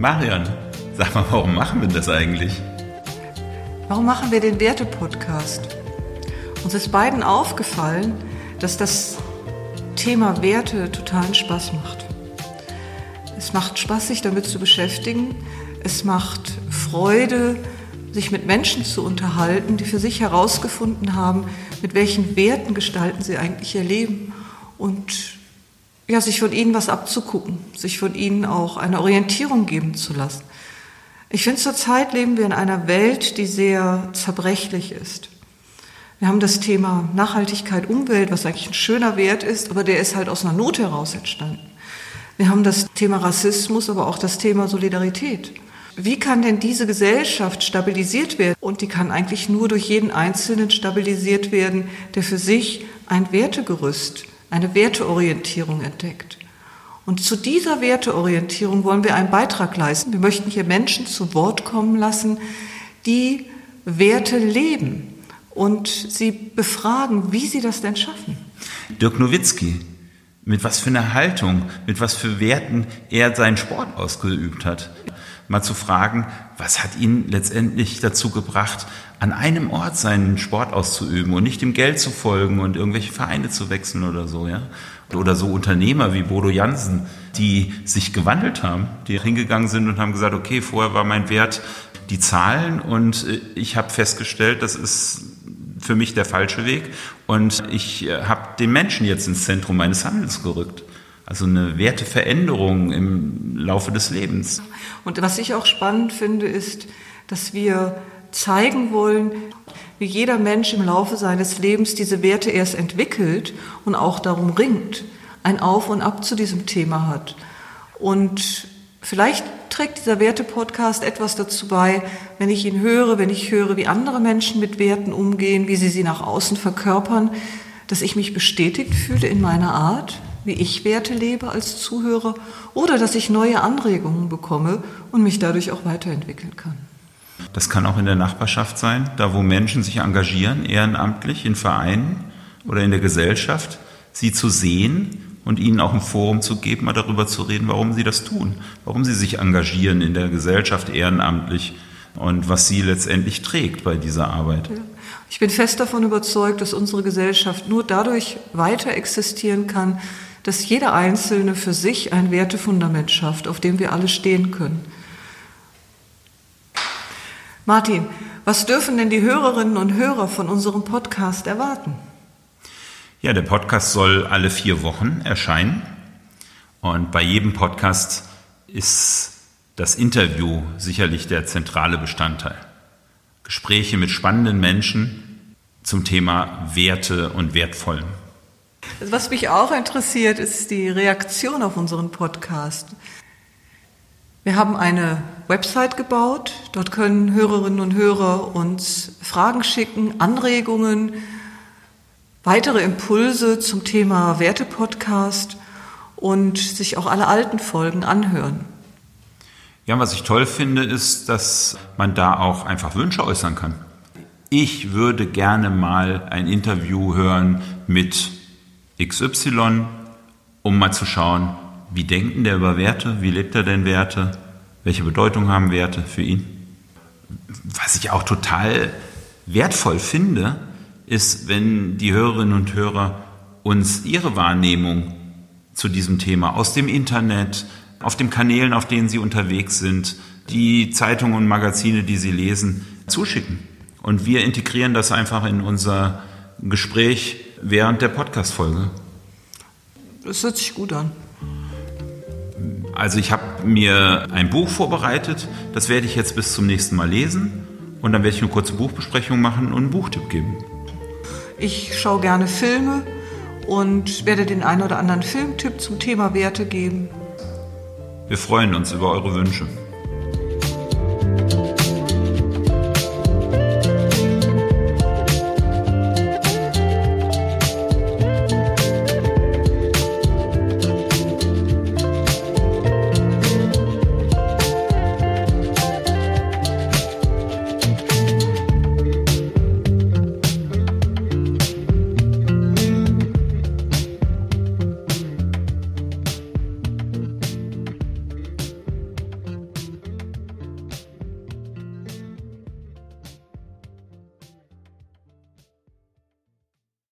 Marian, sag mal, warum machen wir das eigentlich? Warum machen wir den Werte-Podcast? Uns ist beiden aufgefallen, dass das Thema Werte totalen Spaß macht. Es macht Spaß, sich damit zu beschäftigen. Es macht Freude, sich mit Menschen zu unterhalten, die für sich herausgefunden haben, mit welchen Werten gestalten sie eigentlich ihr Leben und ja, sich von ihnen was abzugucken, sich von ihnen auch eine Orientierung geben zu lassen. Ich finde, zurzeit leben wir in einer Welt, die sehr zerbrechlich ist. Wir haben das Thema Nachhaltigkeit, Umwelt, was eigentlich ein schöner Wert ist, aber der ist halt aus einer Not heraus entstanden. Wir haben das Thema Rassismus, aber auch das Thema Solidarität. Wie kann denn diese Gesellschaft stabilisiert werden? Und die kann eigentlich nur durch jeden Einzelnen stabilisiert werden, der für sich ein Wertegerüst, eine Werteorientierung entdeckt. Und zu dieser Werteorientierung wollen wir einen Beitrag leisten. Wir möchten hier Menschen zu Wort kommen lassen, die Werte leben und sie befragen, wie sie das denn schaffen. Dirk Nowitzki, mit was für einer Haltung, mit was für Werten er seinen Sport ausgeübt hat. Mal zu fragen, was hat ihn letztendlich dazu gebracht, an einem Ort seinen Sport auszuüben und nicht dem Geld zu folgen und irgendwelche Vereine zu wechseln oder so, ja? Oder so Unternehmer wie Bodo Jansen, die sich gewandelt haben, die hingegangen sind und haben gesagt, okay, vorher war mein Wert die Zahlen und äh, ich habe festgestellt, das ist für mich der falsche Weg und ich äh, habe den Menschen jetzt ins Zentrum meines Handels gerückt. Also eine Werteveränderung im Laufe des Lebens. Und was ich auch spannend finde, ist, dass wir zeigen wollen, wie jeder Mensch im Laufe seines Lebens diese Werte erst entwickelt und auch darum ringt, ein Auf und Ab zu diesem Thema hat. Und vielleicht trägt dieser Werte-Podcast etwas dazu bei, wenn ich ihn höre, wenn ich höre, wie andere Menschen mit Werten umgehen, wie sie sie nach außen verkörpern, dass ich mich bestätigt fühle in meiner Art, wie ich Werte lebe als Zuhörer oder dass ich neue Anregungen bekomme und mich dadurch auch weiterentwickeln kann. Das kann auch in der Nachbarschaft sein, da wo Menschen sich engagieren, ehrenamtlich in Vereinen oder in der Gesellschaft, sie zu sehen und ihnen auch ein Forum zu geben, mal darüber zu reden, warum sie das tun, warum sie sich engagieren in der Gesellschaft ehrenamtlich und was sie letztendlich trägt bei dieser Arbeit. Ich bin fest davon überzeugt, dass unsere Gesellschaft nur dadurch weiter existieren kann, dass jeder Einzelne für sich ein Wertefundament schafft, auf dem wir alle stehen können. Martin, was dürfen denn die Hörerinnen und Hörer von unserem Podcast erwarten? Ja, der Podcast soll alle vier Wochen erscheinen. Und bei jedem Podcast ist das Interview sicherlich der zentrale Bestandteil. Gespräche mit spannenden Menschen zum Thema Werte und Wertvollen. Was mich auch interessiert, ist die Reaktion auf unseren Podcast. Wir haben eine Website gebaut. Dort können Hörerinnen und Hörer uns Fragen schicken, Anregungen, weitere Impulse zum Thema Werte-Podcast und sich auch alle alten Folgen anhören. Ja, was ich toll finde, ist, dass man da auch einfach Wünsche äußern kann. Ich würde gerne mal ein Interview hören mit XY, um mal zu schauen, wie denkt der über Werte? Wie lebt er denn Werte? Welche Bedeutung haben Werte für ihn? Was ich auch total wertvoll finde, ist, wenn die Hörerinnen und Hörer uns ihre Wahrnehmung zu diesem Thema aus dem Internet, auf den Kanälen, auf denen sie unterwegs sind, die Zeitungen und Magazine, die sie lesen, zuschicken. Und wir integrieren das einfach in unser Gespräch während der Podcast-Folge. Das hört sich gut an. Also ich habe mir ein Buch vorbereitet, das werde ich jetzt bis zum nächsten Mal lesen und dann werde ich eine kurze Buchbesprechung machen und einen Buchtipp geben. Ich schaue gerne Filme und werde den einen oder anderen Filmtipp zum Thema Werte geben. Wir freuen uns über eure Wünsche.